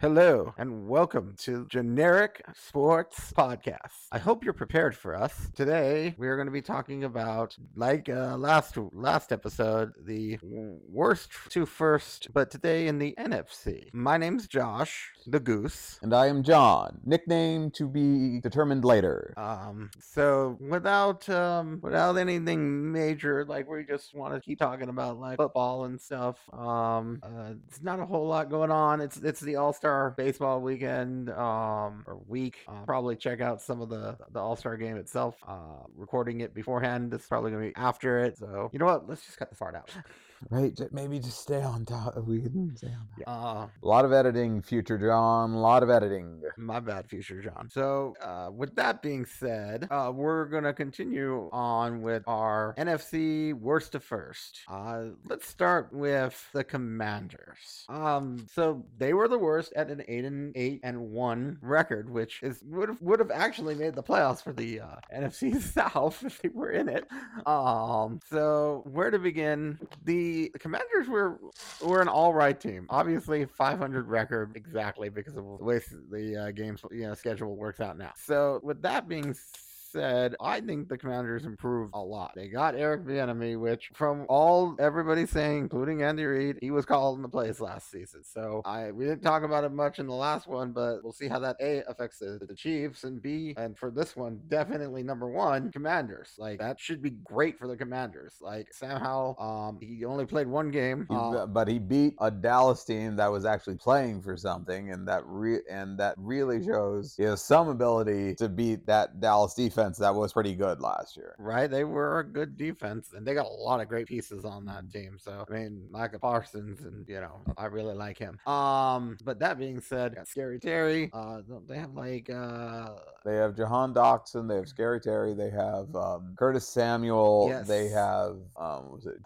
Hello, and welcome to Generic Sports Podcast. I hope you're prepared for us. Today, we are going to be talking about, like uh, last last episode, the worst to first, but today in the NFC. My name's Josh, the Goose. And I am John, nickname to be determined later. Um, so without um, without anything major, like we just want to keep talking about like football and stuff. Um, uh, it's not a whole lot going on. It's it's the All Star baseball weekend um, or week. Uh, probably check out some of the the All Star game itself. Uh, recording it beforehand. Is probably gonna be after it. So you know what? Let's just cut the part out. Right? Maybe just stay on top. We can stay on top. Uh, A lot of editing, future John. A lot of editing. My bad, future John. So, uh, with that being said, uh, we're gonna continue on with our NFC worst to first. Uh, let's start with the Commanders. Um, so they were the worst at an eight and eight and one record, which is would have would have actually made the playoffs for the uh, NFC South if they were in it. Um, so where to begin? The Commanders were were an all right team. Obviously, 500 record exactly because of the way the uh, game's you know schedule works out now. So with that being said, I think the Commanders improved a lot. They got Eric Bieniemy, which from all everybody's saying, including Andy Reid, he was calling the plays last season. So I we didn't talk about it much in the last one, but we'll see how that A affects the, the Chiefs and B, and for this one, definitely number one, Commanders. Like that should be great for the Commanders. Like Sam Howell, um, he only played one game. Uh, but he beat a Dallas team that was actually playing for something, and that re- and that really shows he has some ability to beat that Dallas defense that was pretty good last year. Right, they were a good defense, and they got a lot of great pieces on that team. So I mean, Micah Parsons, and you know, I really like him. Um, but that being said, Scary Terry. Uh, they have like uh, They have Jahan Dotson, they have Scary Terry, they have um, Curtis Samuel, they have um, what was it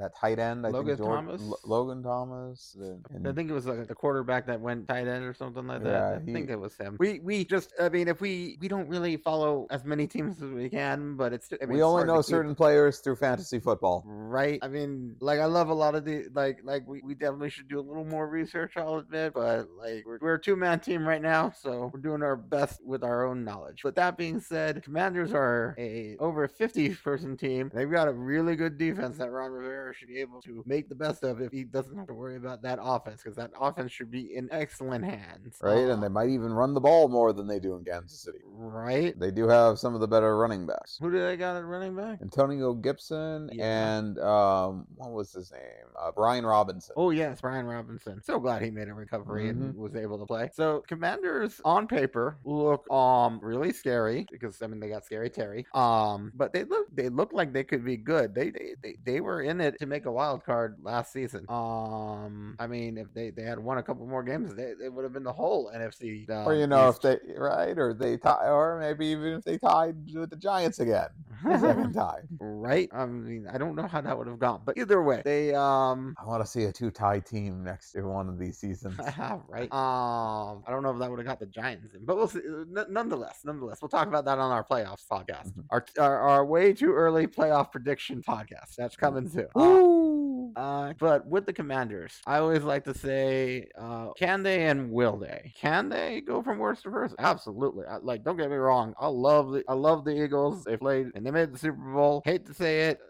that tight end? I Logan think George- Thomas? Lo- Logan Thomas. uh, I think it was like the quarterback that went tight end or something like that. Yeah, I he- think it was him. We we just, I mean, if we we don't really follow as many teams as we can, but it's I mean, we only know keep- certain players through fantasy football. Right. I mean, like I love a lot of the like like we, we definitely should do a little more research, I'll admit, but like we're, we're a two man team right now, so we're doing our best with our own knowledge. But that being said, Commanders are a over fifty person team. They've got a really good defense that Ron Rivera should be able to make the best of if he doesn't have to worry about that offense, because that offense should be in excellent hands. Right, and they Uh, might even run the ball more than they do in Kansas City. right. They do have some of the better running backs. Who do they got at running back? Antonio Gibson Yeah. and um, what was his name? Uh, Brian Robinson. Oh yes, Brian Robinson. So glad he made a recovery and Mm-hmm. was able to play. So Commanders on paper look um really scary because I mean they got scary Terry. Um, but they look they look like they could be good. They they they, they were in it to make a wild card last season. Um, I mean if they they had won a couple more games, they, they would have been the whole NFC. Uh, or you know, if they right, or they tie, or maybe even if they tied with the Giants again, second time. right. I mean I don't know how that would have gone, but either way, they um I want to see a two-tie team next to one of these seasons. right. Um, I don't know if that would have got the Giants in, but we'll see. N- nonetheless, nonetheless, we'll talk about that on our playoffs podcast, Mhm. our, our our way too early playoff prediction podcast. That's coming soon. Ooh. uh, but with the Commanders, I always like to say, uh, can they and will they? Can they go from worst to first? Absolutely. I, like, don't get me wrong. I love the I love the Eagles. They played and they made the Super Bowl. Hate to say it.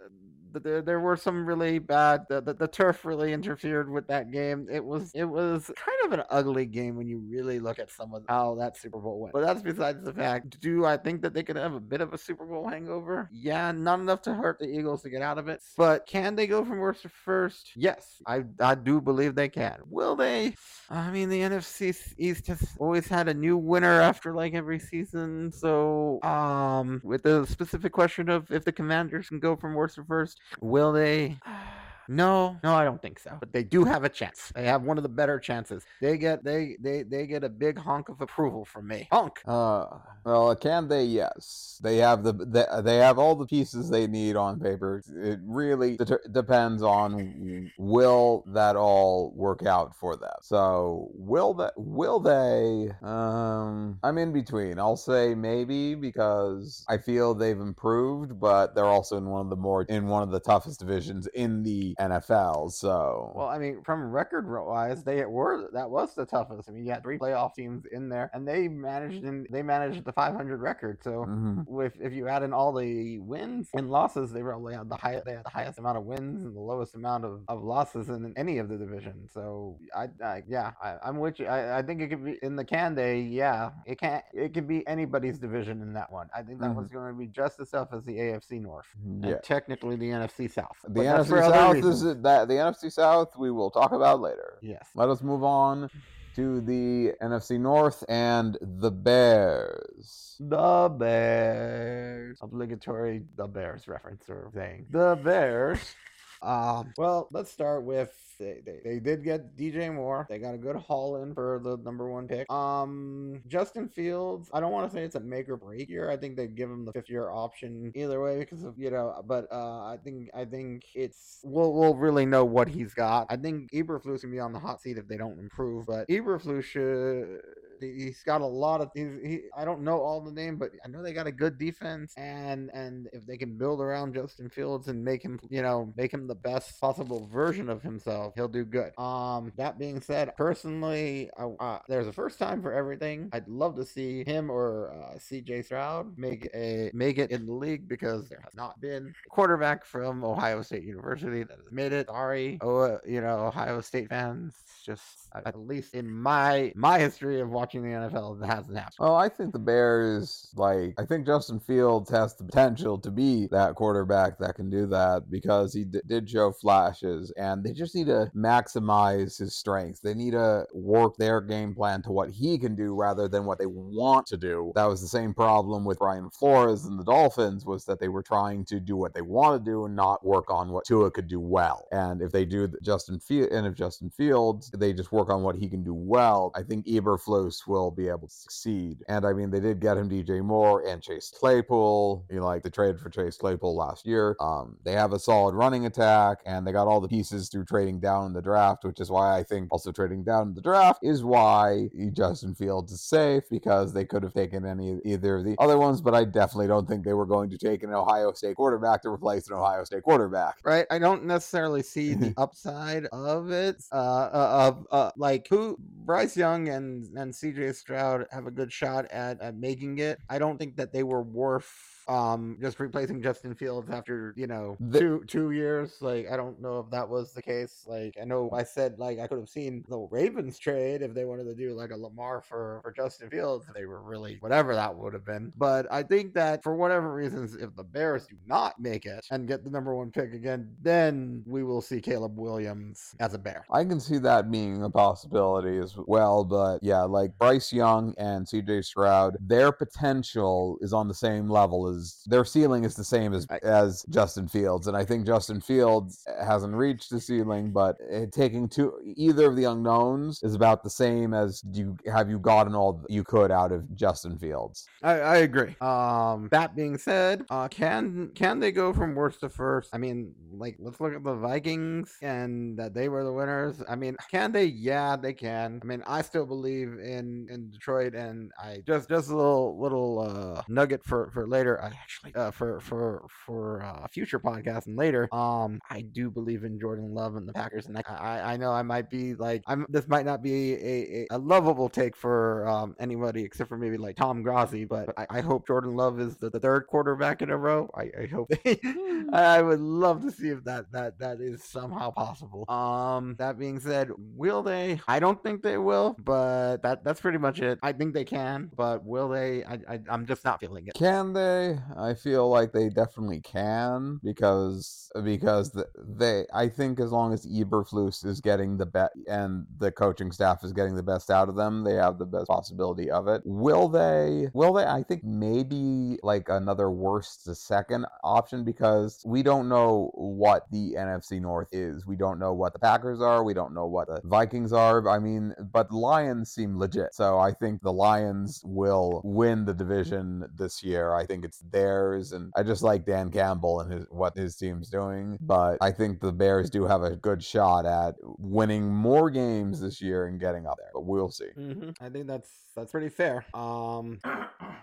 There, there were some really bad. The, the, the turf really interfered with that game. It was it was kind of an ugly game when you really look at some of how that Super Bowl went. But that's besides the fact. Do I think that they could have a bit of a Super Bowl hangover? Yeah, not enough to hurt the Eagles to get out of it. But can they go from worst to first? Yes, I I do believe they can. Will they? I mean, the NFC East has always had a new winner after like every season. So, um, with the specific question of if the Commanders can go from worst to first, will they? No, no, I don't think so. But they do have a chance. They have one of the better chances. They get they they they get a big honk of approval from me. Honk. Uh, well, can they? Yes, they have the they, they have all the pieces they need on paper. It really det- depends on will that all work out for them. So will that will they? Um, I'm in between. I'll say maybe because I feel they've improved, but they're also in one of the more in one of the toughest divisions in the NFL. So Well, I mean, from record wise, they were that was the toughest. I mean, you had three playoff teams in there, and they managed and they managed the 500 record. So Mhm. if if you add in all the wins and losses, they probably had the highest they had the highest amount of wins and the lowest amount of, of losses in any of the division. So I, I yeah, I, I'm with you. I, I think it could be in the can day. Yeah, it can't. It could be anybody's division in that one. I think that Mhm. one's going to be just as tough as the AFC North. And yeah. technically the NFC South. The NFC South reasons. Is that the NFC South we will talk about later. yes. Let us move on to the NFC North and the Bears. The Bears. Obligatory the Bears reference or thing. The Bears. Um, well, let's start with they, they, they did get DJ Moore. They got a good haul in for the number one pick. Um, Justin Fields. I don't want to say it's a make or break year. I think they give him the fifth year option either way because of you know. But uh, I think I think it's we'll we'll really know what he's got. I think Eberflus can be on the hot seat if they don't improve. But Eberflus should he's got a lot of he I don't know all the name, but I know they got a good defense and and if they can build around Justin Fields and make him you know make him the best possible version of himself, he'll do good. Um, that being said, personally, I, uh, there's a first time for everything. I'd love to see him or uh, C.J. Stroud make a make it in the league because there has not been a quarterback from Ohio State University that has made it. Sorry, oh, you know Ohio State fans, just at least in my my history of watching the NFL, it hasn't happened. Well, I think the Bears, like, I think Justin Fields has the potential to be that quarterback that can do that because he d- did show flashes, and they just need to maximize his strengths. They need to work their game plan to what he can do rather than what they want to do. That was the same problem with Brian Flores and the Dolphins was that they were trying to do what they want to do and not work on what Tua could do well. And if they do Justin Field, and if Justin Fields, they just work on what he can do well, I think Eberflus will be able to succeed. And I mean, they did get him DJ Moore and Chase Claypool. You know, like they traded for Chase Claypool last year. Um, they have a solid running attack, and they got all the pieces through trading down in the draft, which is why I think also trading down in the draft is why Justin Fields is safe because they could have taken any either of the other ones, but I definitely don't think they were going to take an Ohio State quarterback to replace an Ohio State quarterback. right? I don't necessarily see the upside of it. Uh, uh, of uh, like who Bryce Young and and CJ Stroud have a good shot at at making it. I don't think that they were worth um just replacing Justin Fields after you know The- two two years. Like I don't know if that was the case. Like I know I said like I could have seen the Ravens trade if they wanted to do like a Lamar for for Justin Fields. They were really whatever that would have been. But I think that for whatever reasons, if the Bears do not make it and get the number one pick again, then we will see Caleb Williams as a Bear. I can see that being a possibility as well, but yeah, like Bryce Young and CJ Stroud, their potential is on the same level as their ceiling is the same as as Justin Fields, and I think Justin Fields hasn't reached the ceiling, but uh, taking two either of the unknowns is about the same as you have you gotten all you could out of Justin Fields. I, I agree. Um, that being said, uh, can can they go from worst to first? I mean, like let's look at the Vikings and that they were the winners. I mean, can they? Yeah, they can. I mean, I still believe in in Detroit, and I just just a little little uh, nugget for for later. I actually uh, for for for uh, future podcast and later. Um, I do believe in Jordan Love and the Packers, and I I, know I might be like I'm. This might not be a, a, a lovable take for um anybody except for maybe like Tom Grossi, but I, I hope Jordan Love is the, the third quarterback in a row. I, I hope. I would love to see if that that that is somehow possible. Um, that being said, will they? I don't think they will, but that that's pretty much it. I think they can, but will they? I, I I'm just not feeling it. Can they? I feel like they definitely can because because they I think as long as Eberflus is getting the bet and the coaching staff is getting the best out of them, they have the best possibility of it. Will they? Will they? I think maybe like another worst to second option because we don't know what the NFC North is. We don't know what the Packers are. We don't know what the Vikings are. I mean, but Lions seem legit legit. So I think the Lions will win the division this year. I think it's theirs, and I just like Dan Campbell and his what his team's doing. But I think the Bears do have a good shot at winning more games this year and getting up there. But we'll see. Mm-hmm. I think that's that's pretty fair. Um,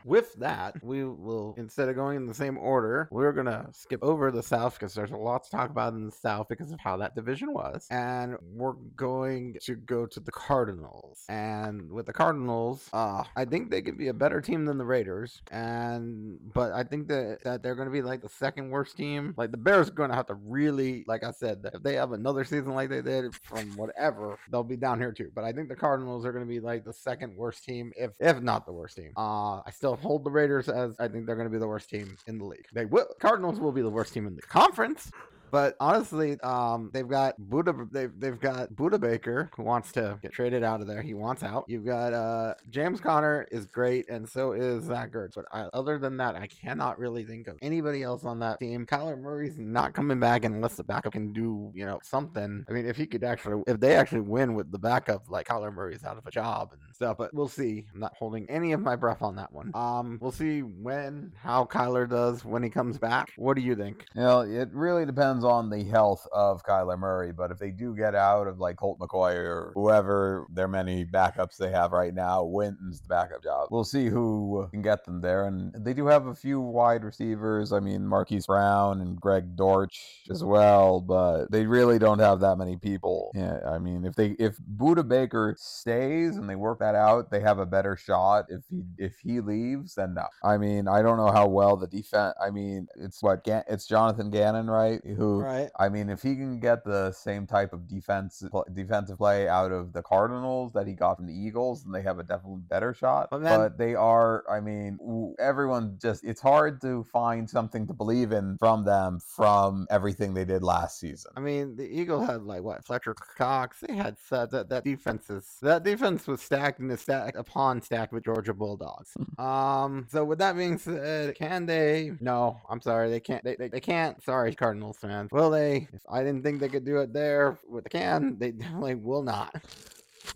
with that, we will instead of going in the same order, we're gonna skip over the South because there's a lot to talk about in the South because of how that division was, and we're going to go to the Cardinals. And with the Cardinals, uh, I think they could be a better team than the Raiders, and but I think that that they're gonna be like the second worst team. Like the Bears are gonna have to really, like I said, if they have another season like they did from whatever, they'll be down here too. But I think the Cardinals are gonna be like the second worst team, if if not the worst team. Uh, I still hold the Raiders as I think they're going to be the worst team in the league. They will. Cardinals will be the worst team in the conference. But honestly, um, they've got Budda. They've they've got Budda Baker who wants to get traded out of there. He wants out. You've got uh, James Conner is great, and so is Zach Ertz. But I, other than that, I cannot really think of anybody else on that team. Kyler Murray's not coming back unless the backup can do you know something. I mean, if he could actually, if they actually win with the backup, like Kyler Murray's out of a job and stuff. But we'll see. I'm not holding any of my breath on that one. Um, we'll see when how Kyler does when he comes back. What do you think? You know, it really depends on the health of Kyler Murray. But if they do get out of like Colt McCoy or whoever their many backups they have right now, wins the backup job. We'll see who can get them there. And they do have a few wide receivers. I mean, Marquise Brown and Greg Dortch as well, but they really don't have that many people. Yeah, I mean, if they if Budda Baker stays and they work that out, they have a better shot. If he if he leaves, then no. I mean, I don't know how well the defense. I mean, it's what it's Jonathan Gannon, right? Who Right. I mean, if he can get the same type of defense defensive play out of the Cardinals that he got from the Eagles, then they have a definitely better shot. But But, they are, I mean, everyone just it's hard to find something to believe in from them from everything they did last season. I mean, the Eagle had like what Fletcher Cox. They had said that that defense is that defense was stacked and is stacked upon stacked with Georgia Bulldogs. um. So with that being said, can they? No, I'm sorry, they can't. They, they, they can't. Sorry, Cardinals fans. Will they? If I didn't think they could do it there with the can, they definitely will not.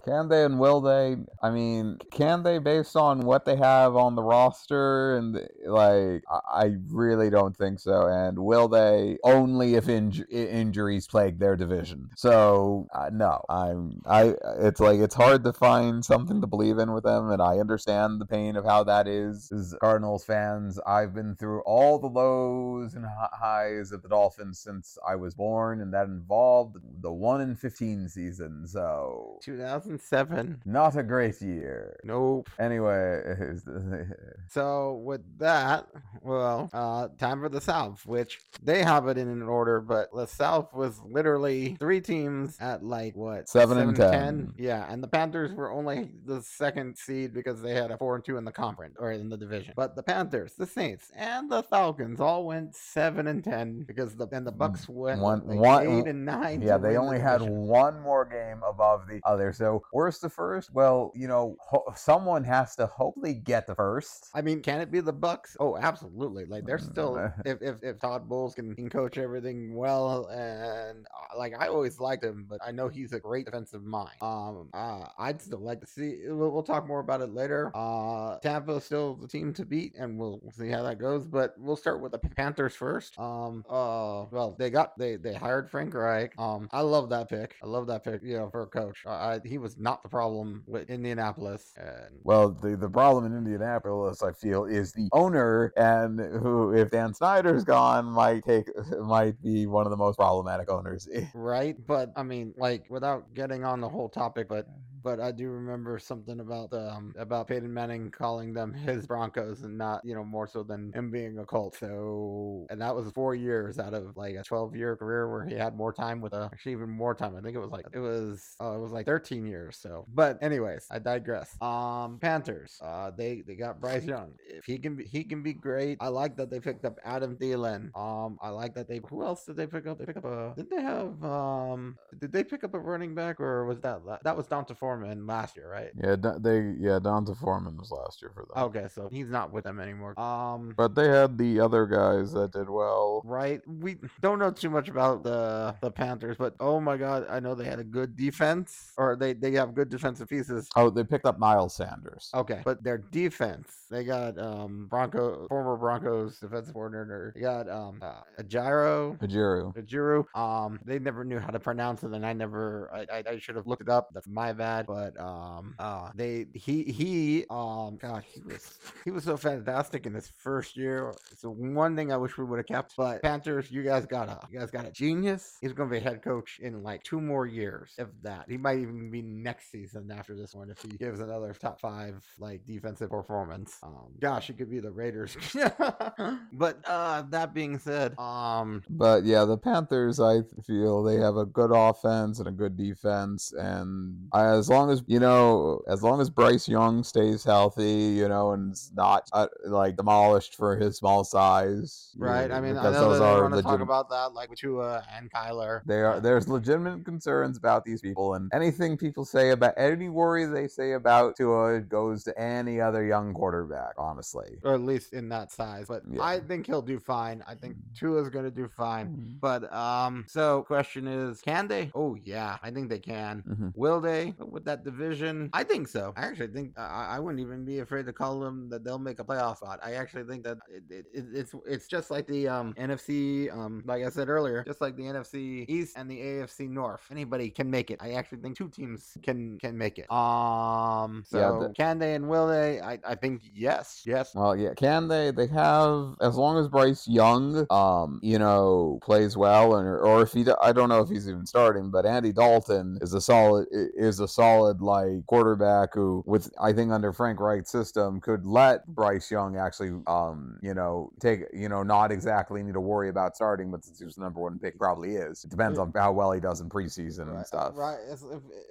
Can they and will they? I mean, can they based on what they have on the roster? And like, I- really don't think so. And will they only if inj- injuries plague their division? So uh, no, I'm. I. It's like it's hard to find something to believe in with them, and I understand the pain of how that is. As Cardinals fans, I've been through all the lows and highs of the Dolphins since I was born, and that involved the one in fifteen season. So 2007. not a great year. Nope. Anyway, So with that, well, uh, time for the South, which they have it in an order, but the South was literally three teams at like what Seven and 10. Yeah, and the Panthers were only the second seed because they had a four and two in the conference or in the division. But the Panthers, the Saints, and the Falcons all went seven and ten because the and the Bucks went One- like one- eight and nine. yeah, they win the only had one more game above the other. So worst the first. Well, you know, ho- someone has to hopefully get the first. I mean, can it be the Bucks? Oh, absolutely. Like they're still Mm. if if, if Todd Bowles can, can coach everything well and uh, like I always liked him, but I know he's a great defensive mind. Um, uh, I'd still like to see. We'll, we'll talk more about it later. Uh, Tampa is still the team to beat, and we'll, see how that goes. But we'll start with the Panthers first. Um, uh, well, they got they they hired Frank Reich. Um, I love that pick. I love that pick. You know, for a coach, uh, I, he was not the problem with Indianapolis, and Well, the, the problem in Indianapolis, I feel, is the owner, and who, if Dan Snyder's gone, might take might be one of the most problematic owners. right but i mean like without getting on the whole topic but but i do remember something about um about peyton manning calling them his broncos and not you know more so than him being a cult so and that was four years out of like a 12 year career where he had more time with a actually even more time. I think it was like it was uh, it was like 13 years. So but anyways i digress. Um panthers uh they they got bryce young. If he can be he can be great. I like that they picked up adam Thielen. um i like that they who else did they pick up? They pick up a did they have um did they pick up a running back or was that that was down to Foreman last year, right? Yeah, they yeah D'Onta Foreman was last year for them. Okay, so he's not with them anymore. Um, But they had the other guys that did well. right, we don't know too much about the the Panthers, but oh my god, I know they had a good defense, or they they have good defensive pieces. Oh, they picked up Miles Sanders. Okay, but their defense, they got um Bronco former Broncos defensive coordinator. They got um uh, Ajiro. Pajuru. Ajiro. Um, they never knew how to pronounce it, and I never, I, I, I should have looked it up. That's my bad. But um, uh, they, he, he, um, God, he was, he was so fantastic in his first year. It's the one thing I wish we would have kept. But Panthers, you guys got a, you guys got a genius. He's going to be head coach in like two more years, if that. He might even be next season after this one if he gives another top five like defensive performance. Um, gosh, it could be the Raiders. but uh, that being said, um, But yeah, the Panthers, I feel they have a good offense and a good defense, and I, as long as you know, as long as Bryce Young stays healthy, you know, and is not uh, like demolished for his small size, Right. know, I mean, I know those are to talk about that, like with Tua and Kyler. They are there's legitimate concerns about these people, and anything people say about any worry they say about Tua goes to any other young quarterback. Honestly, or at least in that size. But Yeah. I think he'll do fine. I think Tua's going to do fine. Mhm. But um, so question is, can they? Oh yeah, I think they can. Mhm. Will they with that division? I think so. I actually think I, I wouldn't even be afraid to call them that they'll make a playoff spot. I actually think that it, it, it, it's it's just like the um NFC um like I said earlier, just like the NFC East and the AFC North. Anybody can make it. I actually think two teams can can make it. Um, so Yeah, the- can they and will they? I I think yes, yes. Well, yeah, can they? They have as long as Bryce Young, um, you know, plays well, and or if he, I don't know if he's even starting, but Andy Dalton is a solid, is a solid like quarterback who, with I think under Frank Reich's system, could let Bryce Young actually, um, you know, take, you know, not exactly need to worry about starting, but since he was the number one pick, probably is. It depends on how well he does in preseason and stuff. Right. If,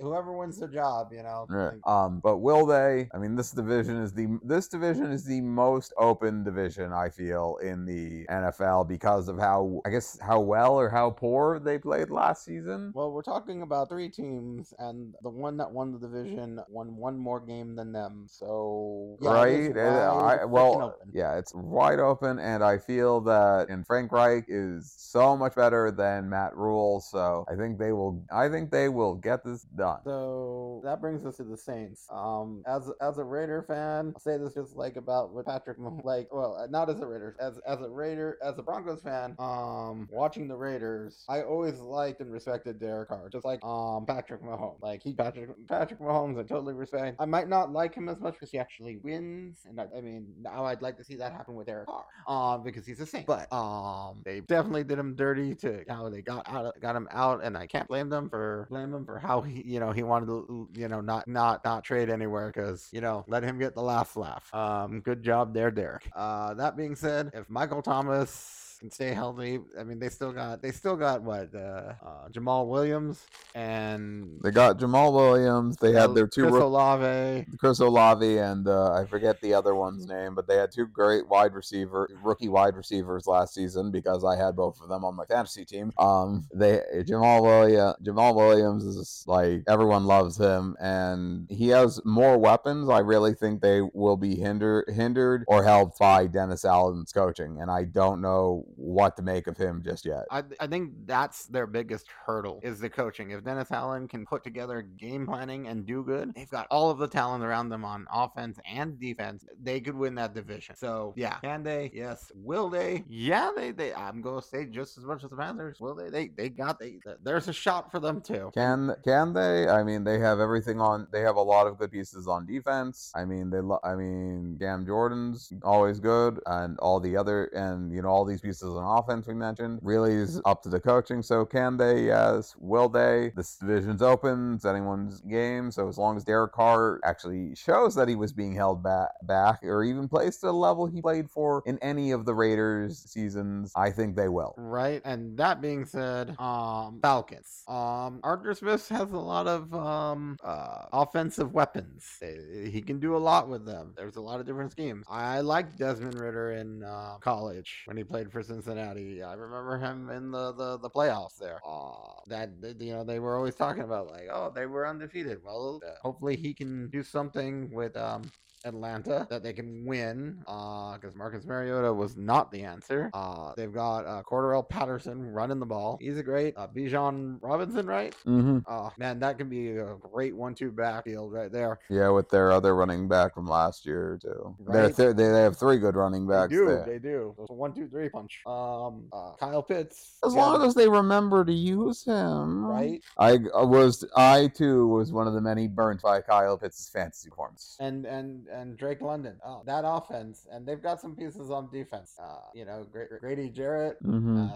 whoever wins the job, you know. Right. like- Um, but will they? I mean, this division is the this division is the most open division I feel in the NFL because of how I guess how well or how poor they played last season. well, we're talking about three teams, and the one that won the division won one more game than them. So yeah, right? Uh, I, well, open. yeah, it's wide open, and I feel that and Frank Reich is so much better than Matt Rhule. So I think they will. I think they will get this done. So that brings us to the Saints. Um, as as a Raider fan, I'll say this just like about with Patrick, like, well, uh, not as a Raider, as as a Raider, as a Broncos fan. Um, watching the Raiders, I always liked and respected Derek Carr, just like um Patrick Mahomes. Like he Patrick Patrick Mahomes, I totally respect. I might not like him as much because he actually wins, and I, I mean now I'd like to see that happen with Derek Carr, um, because he's a Saint. But um, they definitely did him dirty to how they got out, got him out, and I can't blame them for blame him for how he, you know, he wanted to, you know, not not not trade anywhere because you know let him get the last laugh. Um, good job there, Derek. Uh, that being said, if Michael Thomas can stay healthy, I mean they still got they still got what uh, uh Jamaal Williams and They got Jamaal Williams. They had their two Chris Olave. Chris Olave and uh, I forget the other one's name, but they had two great wide receiver, rookie wide receivers last season because I had both of them on my fantasy team. Um, they Jamaal Williams, Jamaal Williams is like everyone loves him, and he has more weapons. I really think they will be hindered, hindered or helped by Dennis Allen's coaching, and I don't know what to make of him just yet. I, I think that's their biggest hurdle is the coaching. If Dennis Allen can put together game planning and do good, they've got all of the talent around them on offense and defense. They could win that division. So yeah, can they? Yes. Will they? Yeah, they. they I'm gonna say just as much as the Panthers. Will they? They they got they. There's a shot for them too. Can can they? I mean, they have everything on. They have a lot of good pieces on defense. I mean, they. I mean, Cam Jordan's always good, and all the other, and you know, all these pieces on offense we mentioned really is up to the coaching. So can they? Yes. Will they? This division's open. It's anyone's game. So as long as Derek Carr actually shows that he was being held back, back, or even plays to the level he played for in any of the Raiders seasons, I think they will. Right, and that being said, um, Falcons. Um, Arthur Smith has a lot of um uh offensive weapons. Eh, He can do a lot with them. There's a lot of different schemes. I liked Desmond Ridder in uh, college when he played for Cincinnati. I remember him in the the, the playoffs there. Uh, that you know they were always talking about like, oh, they were undefeated. Well, uh, hopefully he can do something with um Atlanta that they can win because uh, Marcus Mariota was not the answer. Uh, they've got uh, Cordarrelle Patterson running the ball. He's a great uh, Bijan Robinson, right? Mm-hmm. Oh man, that can be a great one-two backfield right there. Yeah, with their other running back from last year too. Right. Th- they they have three good running backs. They do, there. they do. It's a one-two-three punch. Um, uh, Kyle Pitts. As yeah, long as they remember to use him, right. I uh, was I too was one of the many burnt by Kyle Pitts' fantasy points. and and and Drake London. Oh, that offense, and they've got some pieces on defense. Uh, you know, Grady Jarrett. Mm-hmm.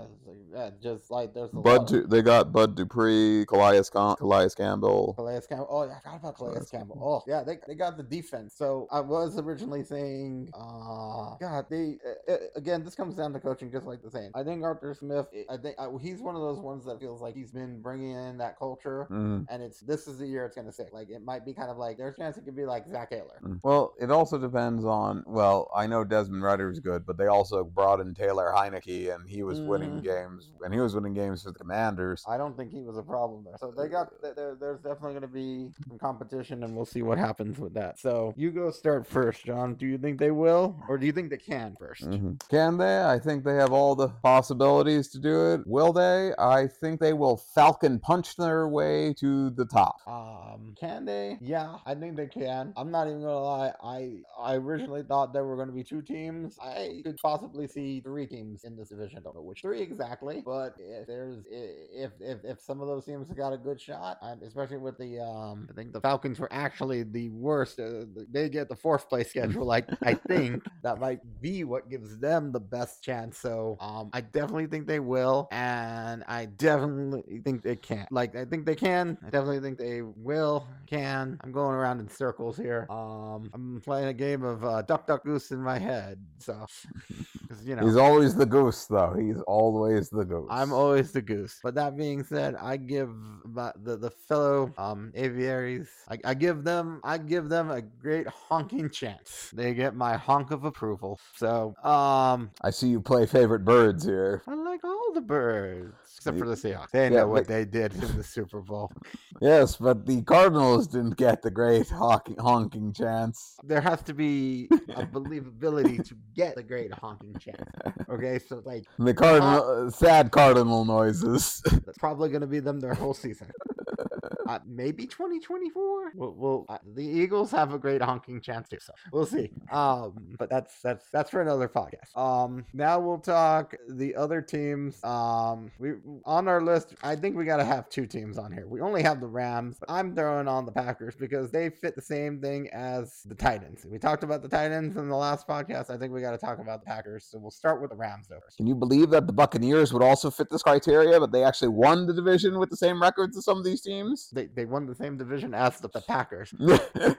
Uh, just like there's a lot Bud, of- Du- they got Bud Dupree, Calais, Cam- Calais Campbell. Calais Campbell. Oh, yeah, I forgot about Calais Campbell. Oh, yeah, they, they got the defense. So I was originally saying, uh, God, they uh, uh, again. This comes down to coaching, just like the same. I think Arthur Smith. I think uh, he's one of those ones that feels like he's been bringing in that culture. Mhm. And it's this is the year it's gonna stick. Like it might be kind of like there's a chance it could be like Zac Taylor. Mm. Well, it also depends on. Well, I know Desmond Ridder is good, but they also brought in Taylor Heinicke, and he was winning Mhm. games, and he was winning games for the Commanders. I don't think he was a problem there. So they got there. there- There's definitely going to be some competition, and we'll see what happens with that. So you go start first, John. Do you think they will, or do you think they can 1st Mhm. Can they? I think they have all the possibilities to do it. Will they? I think they will Falcon punch their way to the top. Um, can they? Yeah, I think they can. I'm not even gonna lie. I I originally thought there were gonna be two teams. I could possibly see three teams in this division. Don't know which three exactly, but if there's if if if some of those teams got a good shot, and especially with the um, I think the Falcons were actually the worst. Uh, they get the fourth place schedule. Like I think that might be what gives them the best chance. So um, I definitely think they will, and I definitely think they can. Like I think they can. I definitely think they will. Can. I'm going around in circles here. Um, I'm playing a game of uh, duck, duck, goose in my head. So, you know, He's always the goose, though. He's always the goose. I'm always the goose. But that being said, I give my, the the fellow um aviaries, I, I give them I give them a great honking chance. They get my honk of approval. So um I see you play favorite birds here. I like all the birds except for the Seahawks. They Yeah, know what but- they did in the Super Bowl. Yes, but the Cardinals didn't get the great honking, honking chance. There has to be a believability to get the great honking chance. Okay, so like The cardinal, uh, sad cardinal noises. That's probably going to be them their whole season. Uh, maybe 2024. We'll, we'll uh, the Eagles have a great honking chance too, so we'll see. Um, but that's that's that's for another podcast. Um, now we'll talk the other teams. Um, we on our list. I think we got to have two teams on here. We only have the Rams, I'm throwing on the Packers because they fit the same thing as the Titans. We talked about the Titans in the last podcast. I think we got to talk about the Packers. So we'll start with the Rams though. Can you believe that the Buccaneers would also fit this criteria, but they actually won the division with the same records as some of these teams? They they won the same division as the, the Packers.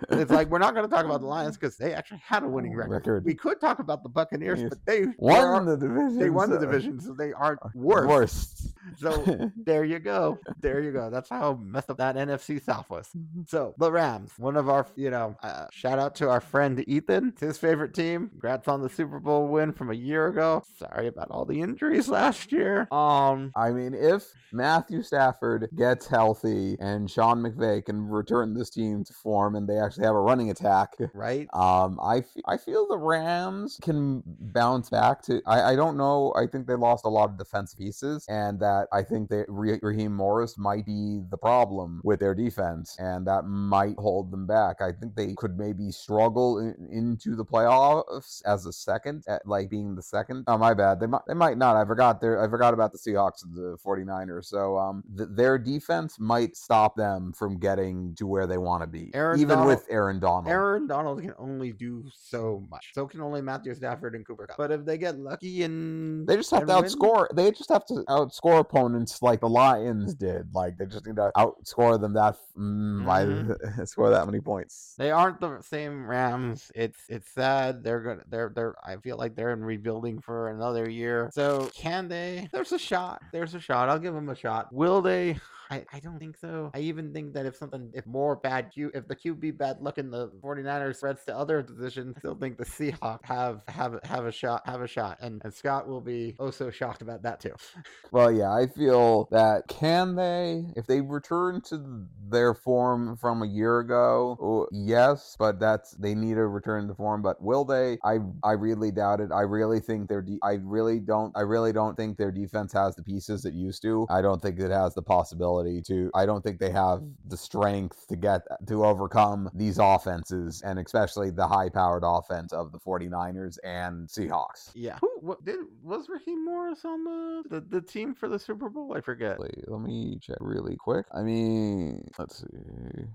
it's like we're not going to talk about the Lions because they actually had a winning record. Record. We could talk about the Buccaneers, Yes. but they won were- the division. they won the division, so they aren't worse. Worst. So there you go, there you go. That's how messed up that NFC South was. So the Rams, one of our, you know, uh, shout out to our friend Ethan, it's his favorite team. Congrats on the Super Bowl win from a year ago. Sorry about all the injuries last year. Um, I mean, if Matthew Stafford gets healthy and Sean McVay can return this team to form and they actually have a running attack, right? um, I, f- I feel the Rams can bounce back to. I, I don't know. I think they lost a lot of defense pieces, and that I think that Ra- Raheem Morris might be the problem with their defense, and that might hold them back. I think they could maybe struggle in, into the playoffs as a second, at like being the second. Oh, my bad. They might. They might not. I forgot. Their, I forgot about the Seahawks and the 49ers. So um, th- their defense might stop them from getting to where they want to be, Aaron even Donald- with Aaron Donald. Aaron Donald can only do so much. So can only Matthew Stafford and Cooper Kupp. But if they get lucky and They just have to win- outscore. They just have to outscore opponents like the Lions did. Like they just need to outscore them that mm, by Mhm. score that many points. They aren't the same Rams. It's it's sad. They're gonna they're they're I feel like they're in rebuilding for another year. So can they? There's a shot. There's a shot. I'll give them a shot. Will they? I, I don't think so. I even think that if something, if more bad Q, if the QB bad luck in the 49ers spreads to other positions, I still think the Seahawks have have have a shot, have a shot, and, and Scott will be oh so shocked about that too. Well, yeah, I feel that can they, if they return to their form from a year ago, oh, yes, but that's they need to return to form. But will they? I I really doubt it. I really think their de- I really don't I really don't think their defense has the pieces it used to. I don't think it has the possibility to. I don't think they have the strength to get to overcome these offenses and especially the high-powered offense of the 49ers and Seahawks. Yeah. Who what, did was Raheem Morris on the, the the team for the Super Bowl? I forget. Wait, let me check really quick. I mean, let's see.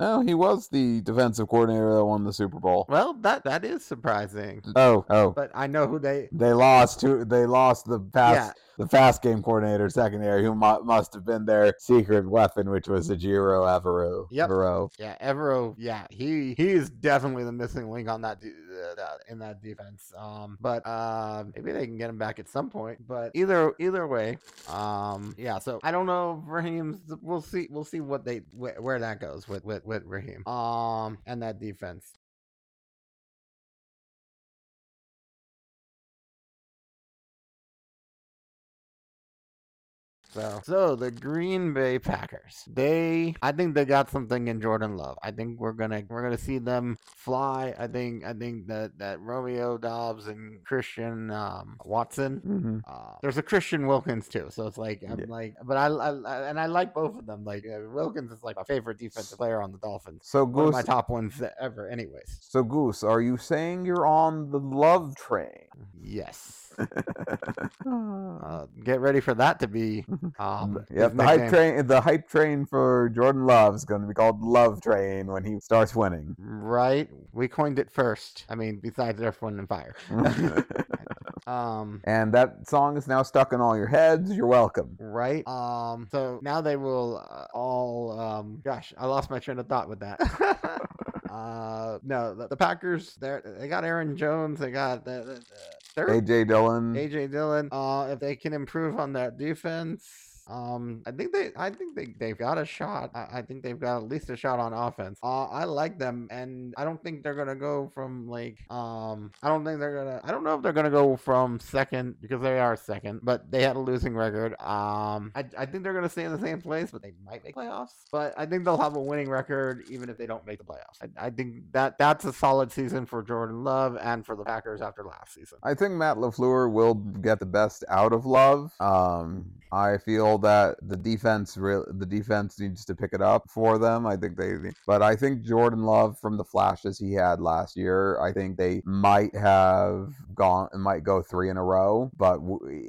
Oh, he was the defensive coordinator that won the Super Bowl. Well, that that is surprising. Oh, oh, But I know who they. they lost to. They lost the past Yeah, The fast game coordinator secondary, who mu- must have been their secret weapon, which was Ejiro Evero. Yep. Evero. yeah, Evero. Yeah, he he is definitely the missing link on that, de- uh, that in that defense. Um, but uh, maybe they can get him back at some point. But either either way, um, yeah. So I don't know if Raheem's. We'll see. We'll see what they wh- where that goes with with with Raheem. Um, and that defense. So, so the Green Bay Packers. They, I think they got something in Jordan Love. I think we're gonna we're gonna see them fly. I think I think that that Romeo Doubs and Christian um, Watson. Mhm. Uh, there's a Christian Wilkins too, so it's like I'm Yeah. like, but I, I, I- and I like both of them. Like uh, Wilkins is like my favorite defensive player on the Dolphins. So One of my top ones ever, anyways. So Goose, are you saying you're on the love train? Yes. Uh, get ready for that to be um, yep, the hype train. The hype train for Jordan Love is going to be called Love Train when he starts winning. Right? We coined it first. I mean, besides Earth, Wind, and Fire. um, and that song is now stuck in all your heads. You're welcome. right? Um, so now they will uh, all. Um, gosh, I lost my train of thought with that. Uh, no, the, the Packers. They they got Aaron Jones. They got the, the, AJ Dillon. AJ Dillon. Uh, if they can improve on that defense. Um, I think they, I think they, they've got a shot. I, I think they've got at least a shot on offense. Uh, I like them, and I don't think they're gonna go from like, um, I don't think they're gonna, I don't know if they're gonna go from second because they are second, but they had a losing record. Um, I, I think they're gonna stay in the same place, but they might make playoffs. But I think they'll have a winning record even if they don't make the playoffs. I, I think that that's a solid season for Jordan Love and for the Packers after last season. I think Matt LaFleur will get the best out of Love. Um, I feel that the defense the defense needs to pick it up for them. I think they but I think Jordan Love from the flashes he had last year, I think they might have gone might go 3 in a row, but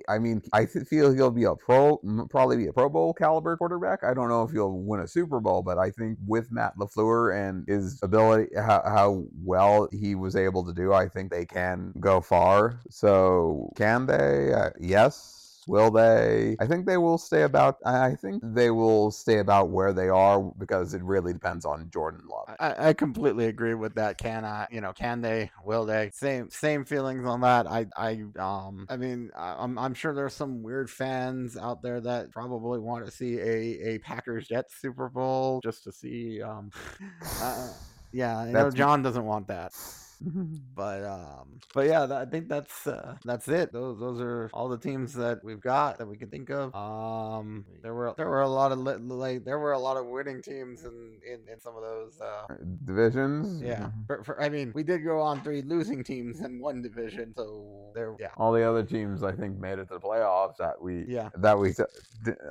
I mean, I feel he'll be a pro probably be a Pro Bowl caliber quarterback. I don't know if he'll win a Super Bowl, but I think with Matt LaFleur and his ability how, how well he was able to do, I think they can go far. So, can they? Uh, yes. Will they? I think they will stay about. I think they will stay about where they are because it really depends on Jordan Love. I, I completely agree with that. Can I, you know, can they, will they? Same, same feelings on that. I, I, um, I mean, I- I'm, I'm sure there's some weird fans out there that probably want to see a, a Packers Jets Super Bowl just to see, um, uh, yeah, I know John doesn't want that. But um, but yeah, that, I think that's uh, that's it. Those those are all the teams that we've got that we can think of. Um, there were there were a lot of li- like there were a lot of winning teams in in, in some of those. Uh, Divisions. yeah, for, for, I mean, we did go on three losing teams in one division, so there. Yeah, All the other teams, I think, made it to the playoffs. That we, yeah, that we,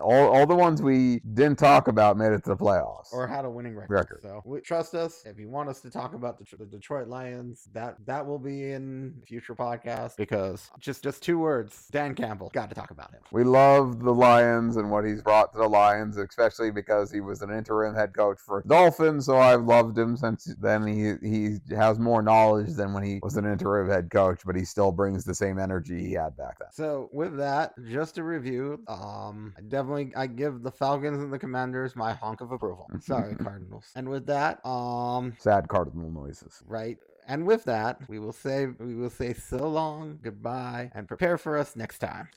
all, all the ones we didn't talk about made it to the playoffs. or had a winning record. Record. So we, trust us. If you want us to talk about the, the Detroit Lions, that that will be in future podcasts because just just two words: Dan Campbell. Got to talk about him. We love the Lions and what he's brought to the Lions, especially because he was an interim head coach for Dolphins. So I've loved him since then. He he has more knowledge than when he was an interim head coach, but he still brings the same energy he had back then. So with that, just a review. Um, I definitely I give the Falcons and the Commanders my honk of approval. Sorry, Cardinals. And with that, um, Sad cardinal noises. right. And with that, we will say we will say so long, goodbye, and prepare for us next time.